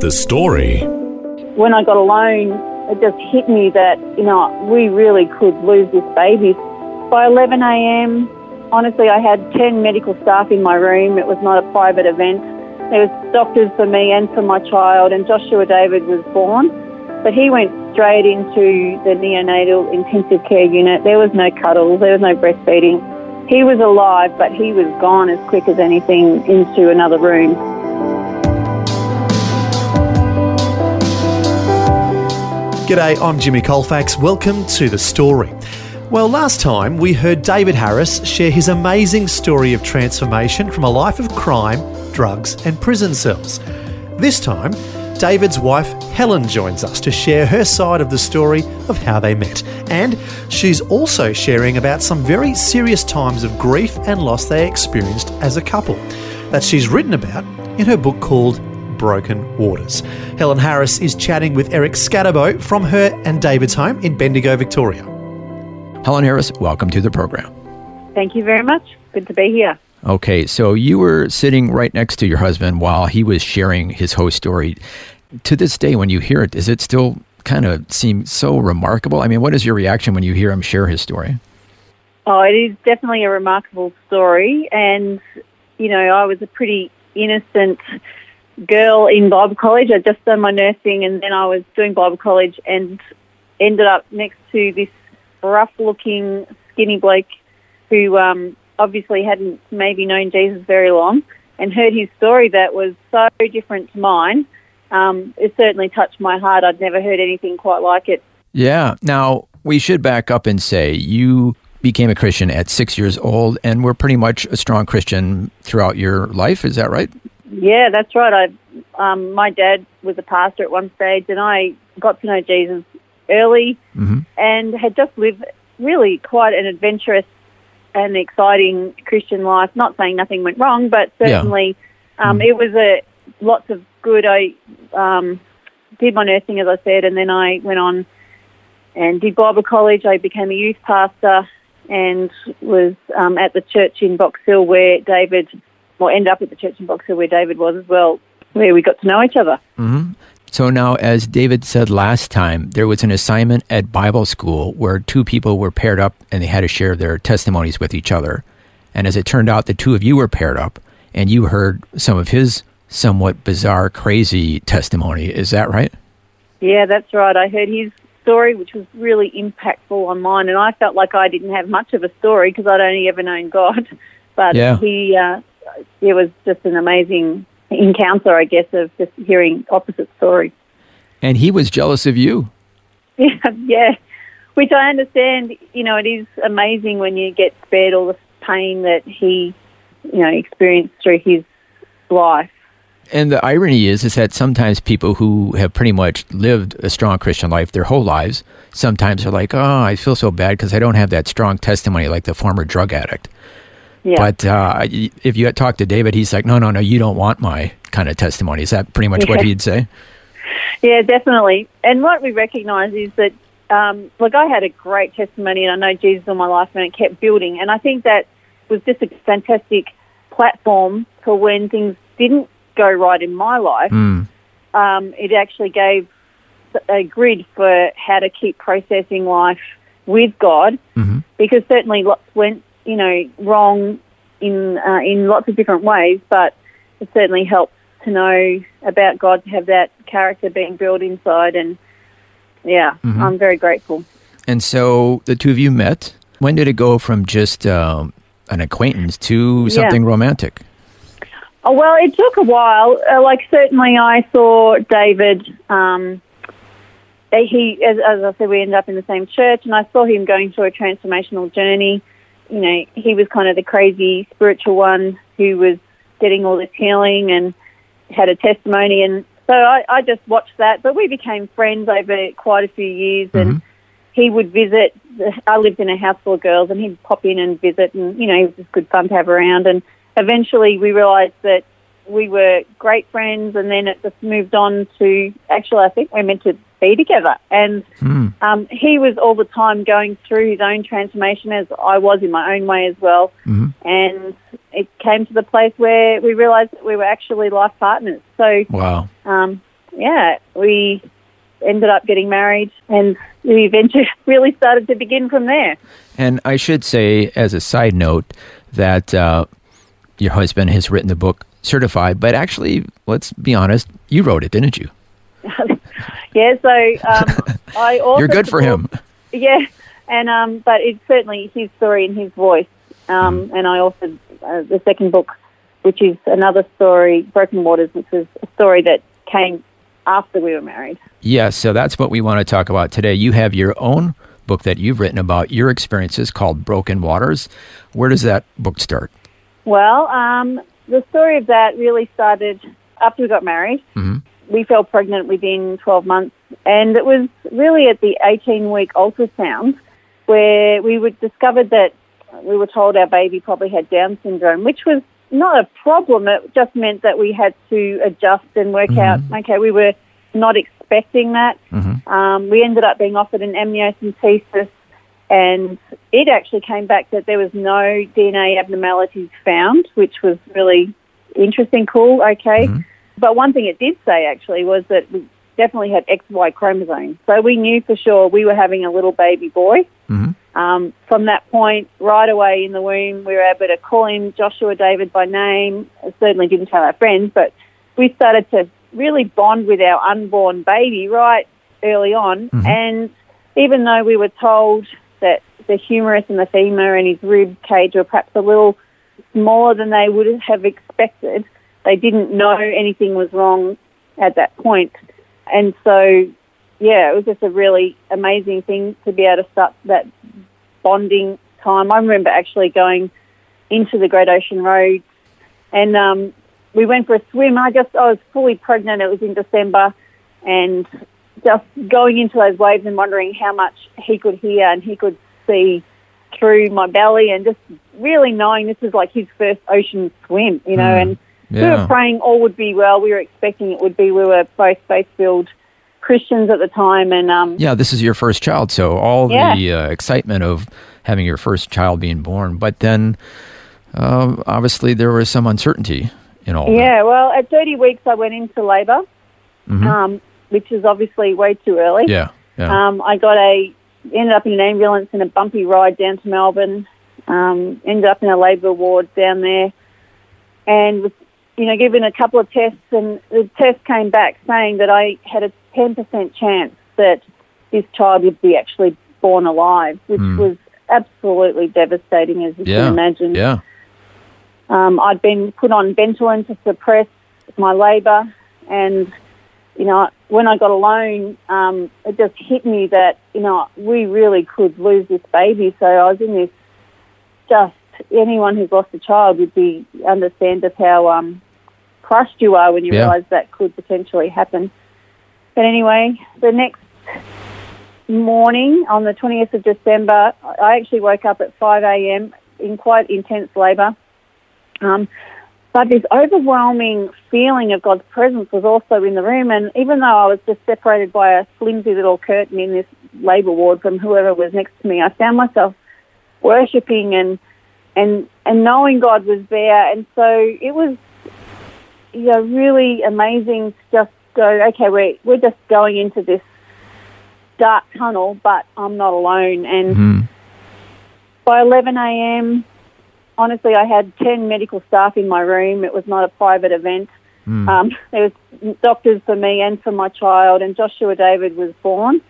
The story. When I got alone, it just hit me that, you know, we really could lose this baby. By 11 a.m., honestly, I had 10 medical staff in my room. It was not a private event. There was doctors for me and for my child, and Joshua David was born. But he went straight into the neonatal intensive care unit. There was no cuddles, there was no breastfeeding. He was alive, but he was gone as quick as anything into another room. G'day, I'm Jimmy Colfax. Welcome to The Story. Well, last time we heard David Harris share his amazing story of transformation from a life of crime, drugs, and prison cells. This time, David's wife Helen joins us to share her side of the story of how they met. And she's also sharing about some very serious times of grief and loss they experienced as a couple that she's written about in her book called broken waters. Helen Harris is chatting with Eric Scatterbo from her and David's home in Bendigo, Victoria. Helen Harris, welcome to the program. Thank you very much. Good to be here. Okay, so you were sitting right next to your husband while he was sharing his whole story. To this day, when you hear it, does it still kind of seem so remarkable? I mean, what is your reaction when you hear him share his story? Oh, it is definitely a remarkable story. And, you know, I was a pretty innocent girl in Bible college. I'd just done my nursing and then I was doing Bible college and ended up next to this rough looking, skinny bloke who um, obviously hadn't maybe known Jesus very long and heard his story that was so different to mine. Um, it certainly touched my heart. I'd never heard anything quite like it. Yeah. Now, we should back up and say you became a Christian at six years old and were pretty much a strong Christian throughout your life. Is that right? Yeah, that's right. I, um, my dad was a pastor at one stage, and I got to know Jesus early, mm-hmm. and had just lived really quite an adventurous and exciting Christian life. Not saying nothing went wrong, but certainly yeah. um, mm-hmm. it was a lots of good. I um, did my nursing, as I said, and then I went on and did Bible college. I became a youth pastor and was um, at the church in Box Hill where David or end up at the church in Box Hill where David was as well, where we got to know each other. Mm-hmm. So now, as David said last time, there was an assignment at Bible school where two people were paired up and they had to share their testimonies with each other. And as it turned out, the two of you were paired up and you heard some of his somewhat bizarre, crazy testimony. Is that right? Yeah, that's right. I heard his story, which was really impactful on mine, and I felt like I didn't have much of a story because I'd only ever known God. But yeah. he uh, it was just an amazing encounter, I guess, of just hearing opposite stories. And he was jealous of you. Yeah, yeah. Which I understand. You know, it is amazing when you get spared all the pain that he, you know, experienced through his life. And the irony is, is that sometimes people who have pretty much lived a strong Christian life their whole lives, sometimes are like, oh, I feel so bad because I don't have that strong testimony like the former drug addict. Yeah. But uh, if you talk to David, he's like, no, no, no, you don't want my kind of testimony. Is that pretty much yeah. what he'd say? Yeah, definitely. And what we recognise is that, um, look, I had a great testimony and I know Jesus all my life and it kept building. And I think that was just a fantastic platform for when things didn't go right in my life. Mm. Um, it actually gave a grid for how to keep processing life with God mm-hmm. because certainly lots went you know, wrong in uh, in lots of different ways, but it certainly helps to know about God to have that character being built inside, and yeah, Mhm. I'm very grateful. And so the two of you met. When did it go from just um, an acquaintance to Yeah. something romantic? Oh, well, it took a while. Uh, like certainly, I saw David. Um, he, as, as I said, we ended up in the same church, and I saw him going through a transformational journey. You know, he was kind of the crazy spiritual one who was getting all this healing and had a testimony. And so I, I just watched that. But we became friends over quite a few years, and mm-hmm. he would visit. I lived in a house full of girls, and he'd pop in and visit, and you know, he was just good fun to have around. And eventually, we realised that we were great friends, and then it just moved on to actually, I think we're meant to be together. And um, he was all the time going through his own transformation, as I was in my own way as well. And it came to the place where we realised that we were actually life partners. So Wow. um, yeah, we ended up getting married, and the adventure really started to begin from there. And I should say, as a side note, that uh, your husband has written the book Certified, but actually, let's be honest, you wrote it, didn't you? Yeah, so um, I also You're good for him. Yeah, and um, but it's certainly his story in his voice. Um, And I also uh, the second book, which is another story, Broken Waters, which was a story that came after we were married. Yeah, so that's what we want to talk about today. You have your own book that you've written about your experiences called Broken Waters. Where does that book start? Well, um, the story of that really started after we got married. We fell pregnant within 12 months, and it was really at the 18 week ultrasound where we would discovered that we were told our baby probably had Down syndrome, which was not a problem. It just meant that we had to adjust and work mm-hmm. out. Okay, we were not expecting that. Mm-hmm. Um, we ended up being offered an amniocentesis, and it actually came back that there was no DNA abnormalities found, which was really interesting, cool, okay. Mm-hmm. But one thing it did say actually was that we definitely had XY chromosomes. So we knew for sure we were having a little baby boy. Um, from that point, right away in the womb, we were able to call him Joshua David by name. I certainly didn't tell our friends, but we started to really bond with our unborn baby right early on. And even though we were told that the humerus and the femur and his rib cage were perhaps a little smaller than they would have expected, they didn't know anything was wrong at that point. And so, yeah, it was just a really amazing thing to be able to start that bonding time. I remember actually going into the Great Ocean Road and um, we went for a swim. I just, I was fully pregnant. It was in December and just going into those waves and wondering how much he could hear and he could see through my belly and just really knowing this was like his first ocean swim, you know, and we were praying all would be well. We were expecting it would be. We were both faith-filled Christians at the time and um, Yeah, this is your first child, so all Yeah. the uh, excitement of having your first child being born, but then uh, obviously there was some uncertainty in all that. Yeah, well, at 30 weeks, I went into labour, um, which is obviously way too early. Mm-hmm. Yeah, yeah. Um, I got a ended up in an ambulance in a bumpy ride down to Melbourne. Um, ended up in a labour ward down there, and was you know given a couple of tests, and the test came back saying that I had a 10% chance that this child would be actually born alive, which was absolutely devastating, as you yeah, can imagine. yeah. Um, I'd been put on Ventolin to suppress my labour, and you know, when I got alone, um, it just hit me that you know we really could lose this baby. So I was in this. Just anyone who's lost a child would be understand of how um, crushed you are when you Yeah. realise that could potentially happen. But anyway, the next morning on the 20th of December, I actually woke up at 5 a.m. in quite intense labour. Um, but this overwhelming feeling of God's presence was also in the room. And even though I was just separated by a flimsy little curtain in this labour ward from whoever was next to me, I found myself worshipping and and and knowing God was there. And so it was, you know, really amazing to just go. Okay, we're we're just going into this dark tunnel, but I'm not alone. And Mhm. by 11 a.m., honestly, I had 10 medical staff in my room. It was not a private event. Um, there was doctors for me and for my child, and Joshua David was born,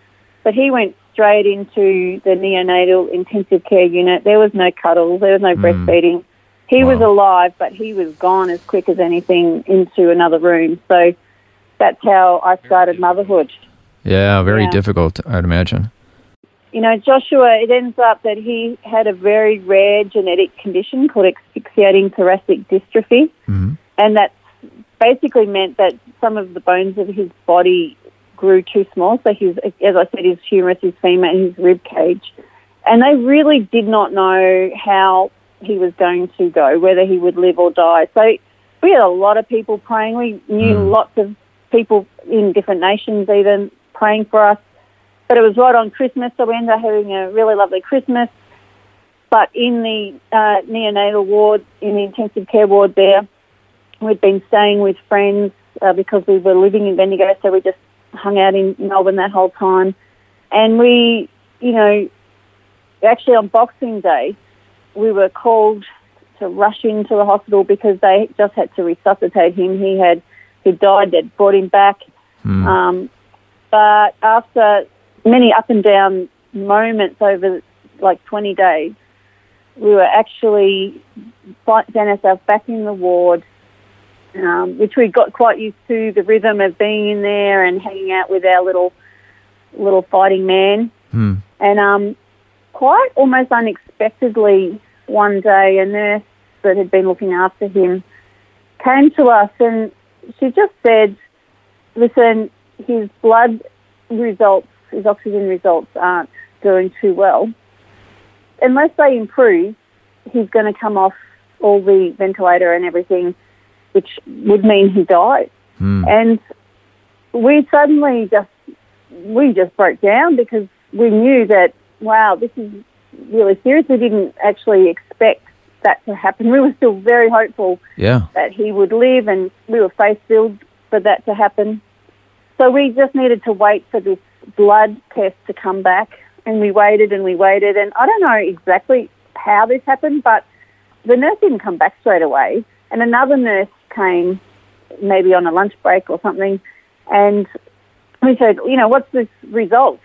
but he went straight into the neonatal intensive care unit. There was no cuddles, there was no breastfeeding. He was alive, but he was gone as quick as anything into another room. So that's how I started motherhood. Yeah, very Yeah. difficult, I'd imagine. you know, Joshua, it ends up that he had a very rare genetic condition called asphyxiating thoracic dystrophy, Mhm. and that basically meant that some of the bones of his body grew too small. So his, as I said, his humerus, his femur, and his rib cage. And they really did not know how he was going to go, whether he would live or die. So we had a lot of people praying. We knew Mm. lots of people in different nations even praying for us. But it was right on Christmas, so we ended up having a really lovely Christmas. But in the uh, neonatal ward, in the intensive care ward there, we'd been staying with friends uh, because we were living in Bendigo, so we just hung out in Melbourne that whole time. And we, you know, actually on Boxing Day, we were called to rush into the hospital because they just had to resuscitate him. He had he died. They'd brought him back, um, but after many up and down moments over like 20 days, we were actually found ourselves back in the ward, um, which we got quite used to the rhythm of being in there and hanging out with our little little fighting man. Hmm. And um, quite almost unexpectedly, one day, a nurse that had been looking after him came to us and she just said, Listen, his blood results, his oxygen results aren't doing too well. Unless they improve, he's going to come off all the ventilator and everything, which would mean he dies. Hmm. And we suddenly just we just broke down because we knew that wow, this is really serious. We didn't actually expect that to happen. We were still very hopeful Yeah. that he would live, and we were faith filled for that to happen. So we just needed to wait for this blood test to come back, and we waited and we waited, and I don't know exactly how this happened, but the nurse didn't come back straight away, and another nurse came, maybe on a lunch break or something, and we said, you know, what's this result?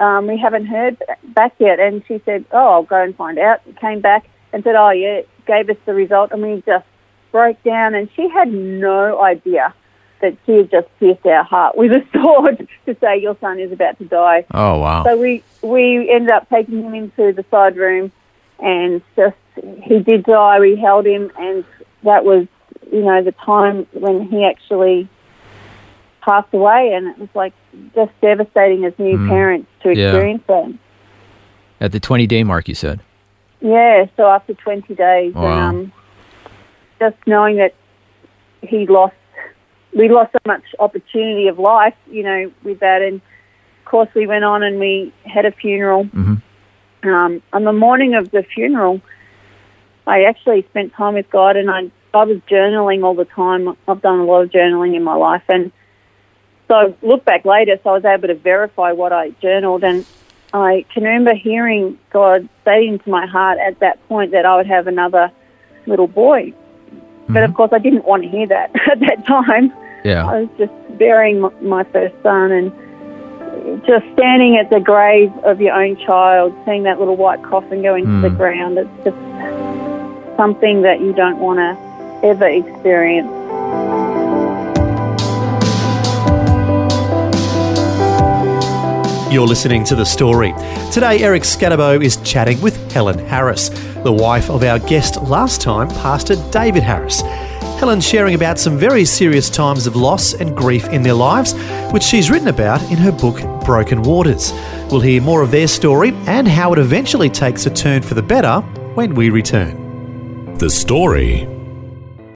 Um, we haven't heard back yet, and she said, oh, I'll go and find out. Came back and said, oh yeah, gave us the result, and we just broke down, and she had no idea that she had just pierced our heart with a sword to say your son is about to die. Oh wow. So we we ended up taking him into the side room, and just he did die. We held him, and that was you know the time when he actually passed away, and it was like just devastating as new parents to Yeah. experience that. At the 20 day mark, you said. Yeah, so after 20 days, Wow. and um, just knowing that he lost, we lost so much opportunity of life, you know, with that. And of course, we went on and we had a funeral. Mhm. Um, on the morning of the funeral, I actually spent time with God, and I I was journaling all the time. I've done a lot of journaling in my life, and so I look back later, so I was able to verify what I journaled, and I can remember hearing God saying to my heart at that point that I would have another little boy. But of course, I didn't want to hear that at that time. Yeah. I was just burying my first son and just standing at the grave of your own child, seeing that little white coffin go into the Mm. ground. It's just something that you don't want to ever experience. You're listening to The Story. Today, Eric Scatterbo is chatting with Helen Harris, the wife of our guest last time, Pastor David Harris. Helen's sharing about some very serious times of loss and grief in their lives, which she's written about in her book Broken Waters. We'll hear more of their story and how it eventually takes a turn for the better when we return. The story.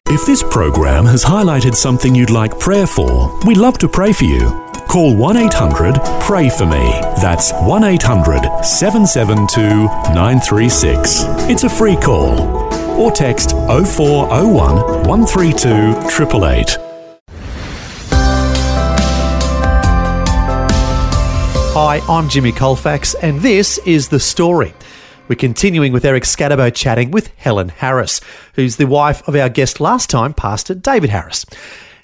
If this program has highlighted something you'd like prayer for, we'd love to pray for you. Call 1 800 Pray For Me. That's 1 800 772 936. It's a free call. Or text 0401 132 888. Hi, I'm Jimmy Colfax, and this is The Story. We're continuing with Eric Scatterbo chatting with Helen Harris, who's the wife of our guest last time, Pastor David Harris.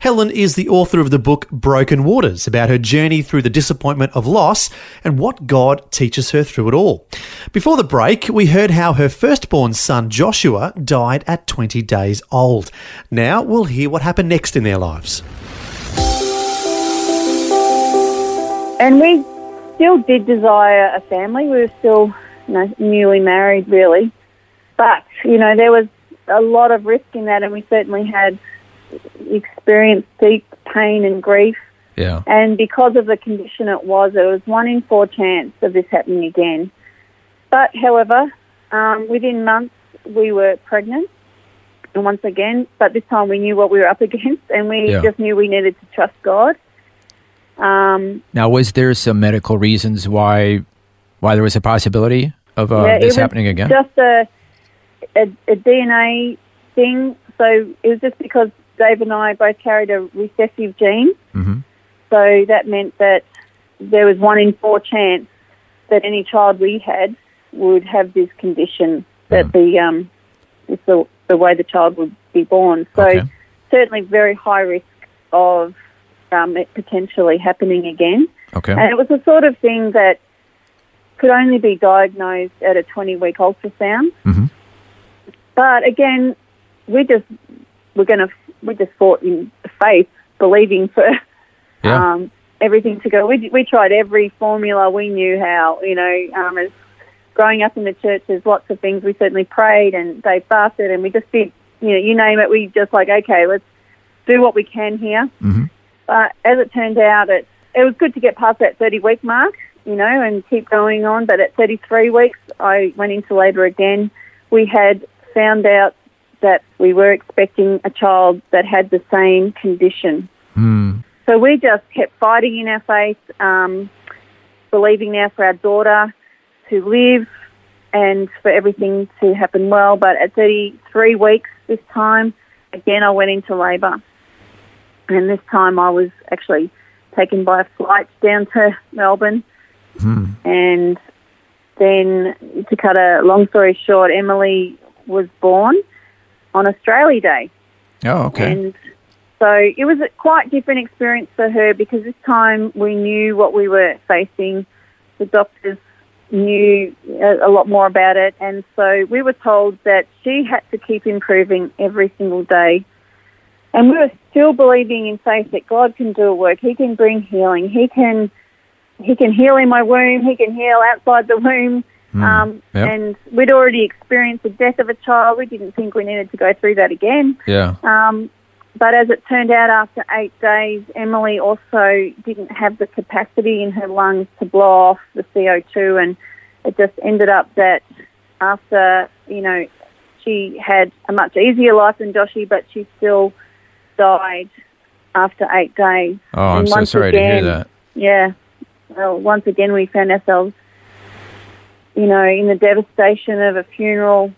Helen is the author of the book Broken Waters about her journey through the disappointment of loss and what God teaches her through it all. Before the break, we heard how her firstborn son Joshua died at 20 days old. Now we'll hear what happened next in their lives. And we still did desire a family. We were still you know, newly married, really. But, you know, there was a lot of risk in that, and we certainly had experienced deep pain and grief. Yeah. And because of the condition it was, it was one in four chance of this happening again. But, however, um, within months we were pregnant, and once again, but this time we knew what we were up against, and we Yeah. just knew we needed to trust God. Um, Now, was there some medical reasons why why there was a possibility of uh, Yeah, this happening again? Just a, a, a DNA thing. So it was just because Dave and I both carried a recessive gene. hmm So that meant that there was one in four chance that any child we had would have this condition. That Mm. the um, it's the the way the child would be born. So Okay. certainly very high risk of um, it potentially happening again. Okay. And it was the sort of thing that could only be diagnosed at a 20 week ultrasound. hmm But again, we just we're going to we just fought in faith, believing for Yeah. um, everything to go. We we tried every formula we knew how. You know, um, as growing up in the church, there's lots of things we certainly prayed and they fasted, and we just did. You know, you name it. We just like okay, let's do what we can here. hmm But as it turned out, it it was good to get past that 30 week mark, you know, and keep going on. But at 33 weeks, I went into labour again. We had found out that we were expecting a child that had the same condition. Mm. So we just kept fighting in our faith, um, believing now for our daughter to live and for everything to happen well. But at 33 weeks this time, again, I went into labour. And this time I was actually taken by a flight down to Melbourne. Mm. And then, to cut a long story short, Emily was born on Australia Day. Oh, okay. And so it was a quite different experience for her because this time we knew what we were facing. The doctors knew a, a lot more about it. And so we were told that she had to keep improving every single day. And we were still believing in faith that God can do a work. He can bring healing. He can, he can heal in my womb. He can heal outside the womb. Mm. Um, Yep. And we'd already experienced the death of a child. We didn't think we needed to go through that again. yeah. Um, but as it turned out, after eight days, Emily also didn't have the capacity in her lungs to blow off the CO2, and it just ended up that after, you know, she had a much easier life than Joshy, but she still died after eight days. Oh, I'm so sorry to hear that. Yeah. Well, once again, we found ourselves, you know, in the devastation of a funeral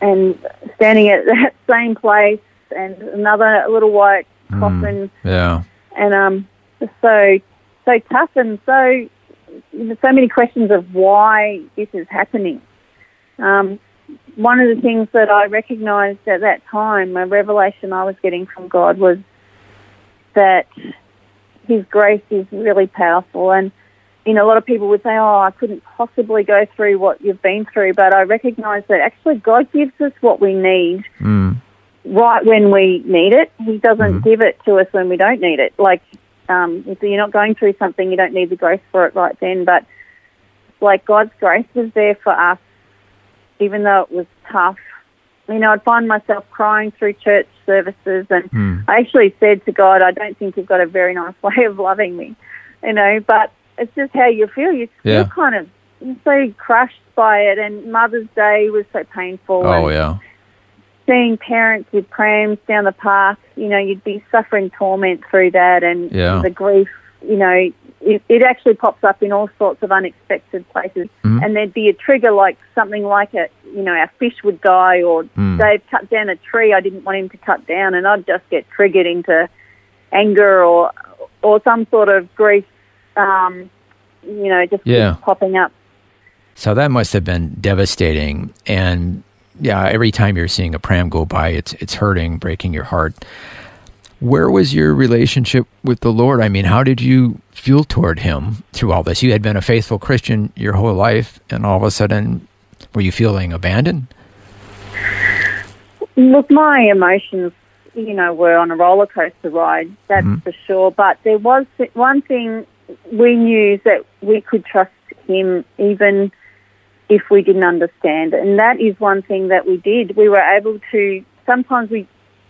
and standing at that same place and another little white Mm. coffin Yeah. and um, just so so tough and so there's so many questions of why this is happening. Um, one of the things that I recognised at that time, a revelation I was getting from God, was that His grace is really powerful. And you know, a lot of people would say, "Oh, I couldn't possibly go through what you've been through," but I recognise that actually God gives us what we need Mm. right when we need it. He doesn't Mhm. give it to us when we don't need it. Like, um, if you're not going through something, you don't need the grace for it right then. But like God's grace was there for us, even though it was tough. You know, I'd find myself crying through church services, and Mm. I actually said to God, "I don't think you've got a very nice way of loving me," you know. But it's just how you feel. You feel Yeah. kind of so crushed by it. And Mother's Day was so painful. Oh, yeah. seeing parents with prams down the park, you know, you'd be suffering torment through that and Yeah. the grief, you know, it, it actually pops up in all sorts of unexpected places. Mhm. And there'd be a trigger like something like a, you know, our fish would die or Mm. Dave cut down a tree I didn't want him to cut down and I'd just get triggered into anger or, or some sort of grief, um, you know, just Yeah. popping up. So that must have been devastating. And yeah, every time you're seeing a pram go by, it's it's hurting, breaking your heart. Where was your relationship with the Lord? I mean, how did you feel toward Him through all this? You had been a faithful Christian your whole life, and all of a sudden, were you feeling abandoned? Look, my emotions, you know, were on a roller coaster ride, that's Mhm. for sure. But there was one thing we knew that we could trust him even if we didn't understand. And that is one thing that we did. We were able to, sometimes we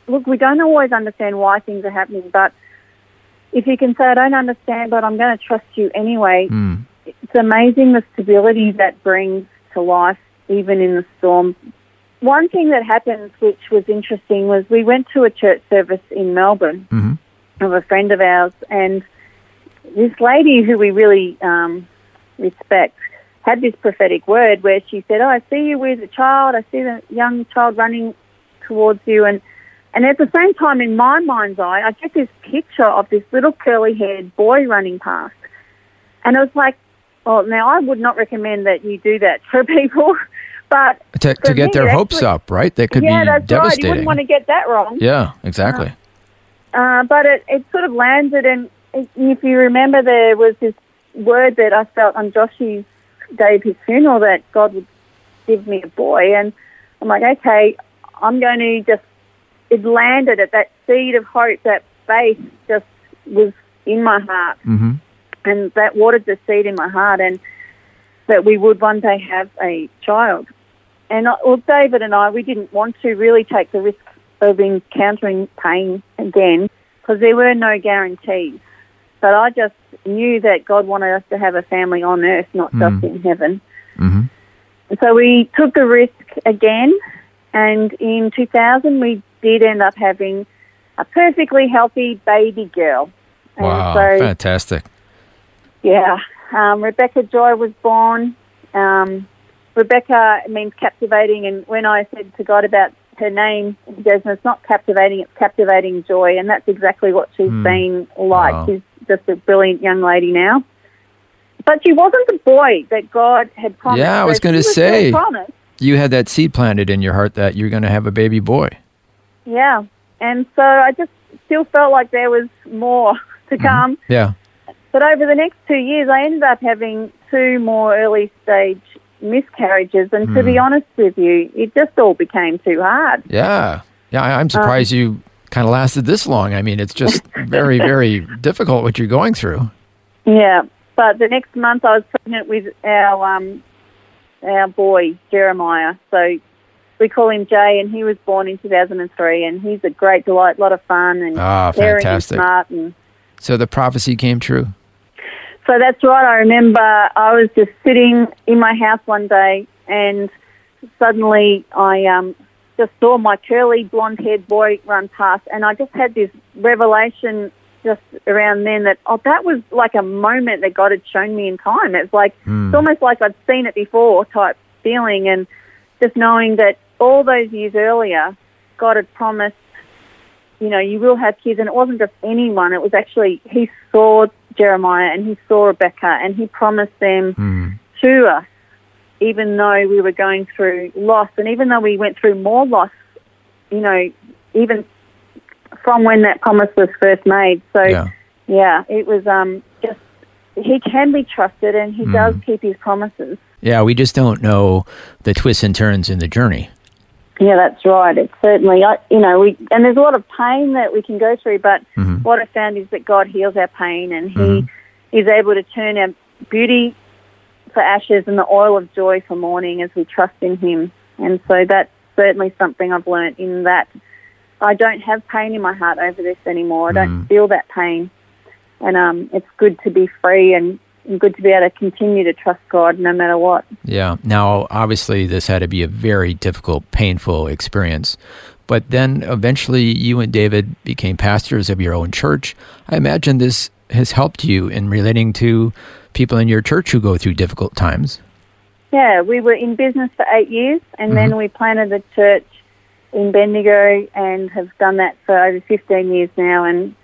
look, we don't always understand why things are happening, but if you can say, I don't understand, but I'm going to trust you anyway, Mm. it's amazing the stability that brings to life, even in the storm. One thing that happened, which was interesting, was we went to a church service in Melbourne Mhm. of a friend of ours, and this lady who we really um, respect had this prophetic word where she said, "Oh, I see you with a child. I see the young child running towards you," and and at the same time, in my mind's eye, I get this picture of this little curly-haired boy running past, and it was like, "Well, now I would not recommend that you do that for people." But To, to get me, their hopes actually- up, right? That could yeah, be that's right. You wouldn't want to get that wrong. yeah, exactly. Uh, but it, it sort of landed, and if you remember, there was this word that I felt on Joshy's day of his funeral that God would give me a boy, and I'm like, okay, I'm going to just. It landed at that seed of hope, that faith just was in my heart, hmm and that watered the seed in my heart, and that we would one day have a child. And well, David and I, we didn't want to really take the risk of encountering pain again because there were no guarantees. But I just knew that God wanted us to have a family on earth, not just in heaven. hmm And so we took the risk again, and in 2000 we did end up having a perfectly healthy baby girl. And Wow, so fantastic. yeah. Um, Rebecca Joy was born. Um, Rebecca means captivating, and when I said to God about her name, he goes, no, it's not captivating, it's captivating joy, and that's exactly what she's been like. Wow. She's just a brilliant young lady now. But she wasn't the boy that God had promised. Yeah, I was gonna say. promised. You had that seed planted in your heart that you're going to have a baby boy. Yeah. And so I just still felt like there was more to come. Yeah. But over the next two years, I ended up having two more early stage miscarriages. And to be honest with you, it just all became too hard. Yeah. Yeah. Um, I'm surprised you kind of lasted this long. I mean, it's just very, very difficult what you're going through. Yeah. But the next month, I was pregnant with our um, our boy Jeremiah. So we call him Jay, and he was born in 2003. And he's a great delight, a lot of fun, and Ah, caring and smart and So the prophecy came true. So that's right. I remember I was just sitting in my house one day, and suddenly I um, just saw my curly blonde-haired boy run past, and I just had this revelation just around then that oh, that was like a moment that God had shown me in time. It's like it's almost like I'd seen it before type feeling, and just knowing that all those years earlier, God had promised you know, you will have kids. And it wasn't just anyone. It was actually, he saw Jeremiah and he saw Rebecca and he promised them Mm. to us, even though we were going through loss. And even though we went through more loss, you know, even from when that promise was first made. So, Yeah. yeah, it was um, just, he can be trusted and he hmm. does keep his promises. Yeah. We just don't know the twists and turns in the journey. Yeah, that's right. It's certainly, I- you know, we and there's a lot of pain that we can go through, but mm-hmm. what I found is that God heals our pain, and He mm-hmm. is able to turn our beauty for ashes and the oil of joy for mourning as we trust in Him. And so that's certainly something I've learnt in that I don't have pain in my heart over this anymore. I don't feel that pain, and um, it's good to be free and, and good to be able to continue to trust God no matter what. Yeah. Now, obviously, this had to be a very difficult, painful experience. But then eventually, you and David became pastors of your own church. I imagine this has helped you in relating to people in your church who go through difficult times. Yeah, we were in business for eight years, and then mm-hmm. we planted a church in Bendigo and have done that for over 15 years now. And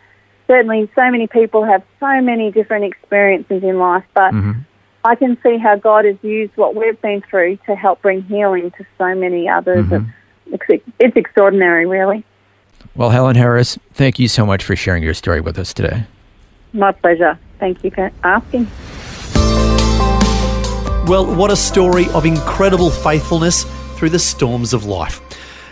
certainly, so many people have so many different experiences in life, but mm-hmm. I can see how God has used what we've been through to help bring healing to so many others. Mm-hmm. It's, it's, it's extraordinary, really. Well, Helen Harris, thank you so much for sharing your story with us today. My pleasure. Thank you for asking. Well, what a story of incredible faithfulness through the storms of life.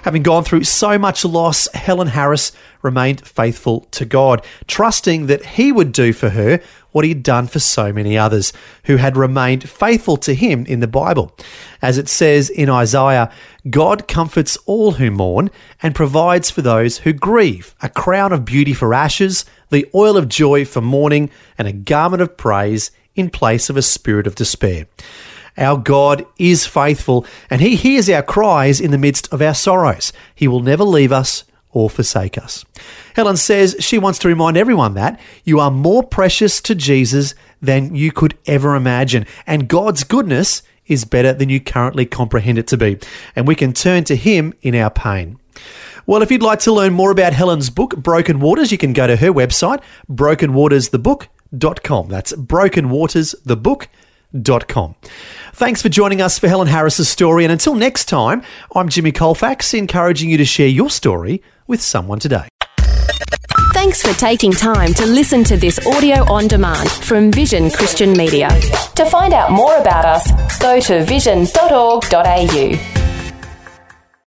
Having gone through so much loss, Helen Harris remained faithful to God, trusting that He would do for her what He'd done for so many others who had remained faithful to Him in the Bible. As it says in Isaiah, God comforts all who mourn and provides for those who grieve a crown of beauty for ashes, the oil of joy for mourning, and a garment of praise in place of a spirit of despair. Our God is faithful and He hears our cries in the midst of our sorrows. He will never leave us or forsake us. Helen says she wants to remind everyone that you are more precious to Jesus than you could ever imagine, and God's goodness is better than you currently comprehend it to be, and we can turn to Him in our pain. Well, if you'd like to learn more about Helen's book, Broken Waters, you can go to her website, brokenwatersthebook.com. That's brokenwatersthebook.com. Thanks for joining us for Helen Harris's story, and until next time, I'm Jimmy Colfax, encouraging you to share your story with someone today. Thanks for taking time to listen to this audio on demand from Vision Christian Media. To find out more about us, go to vision.org.au.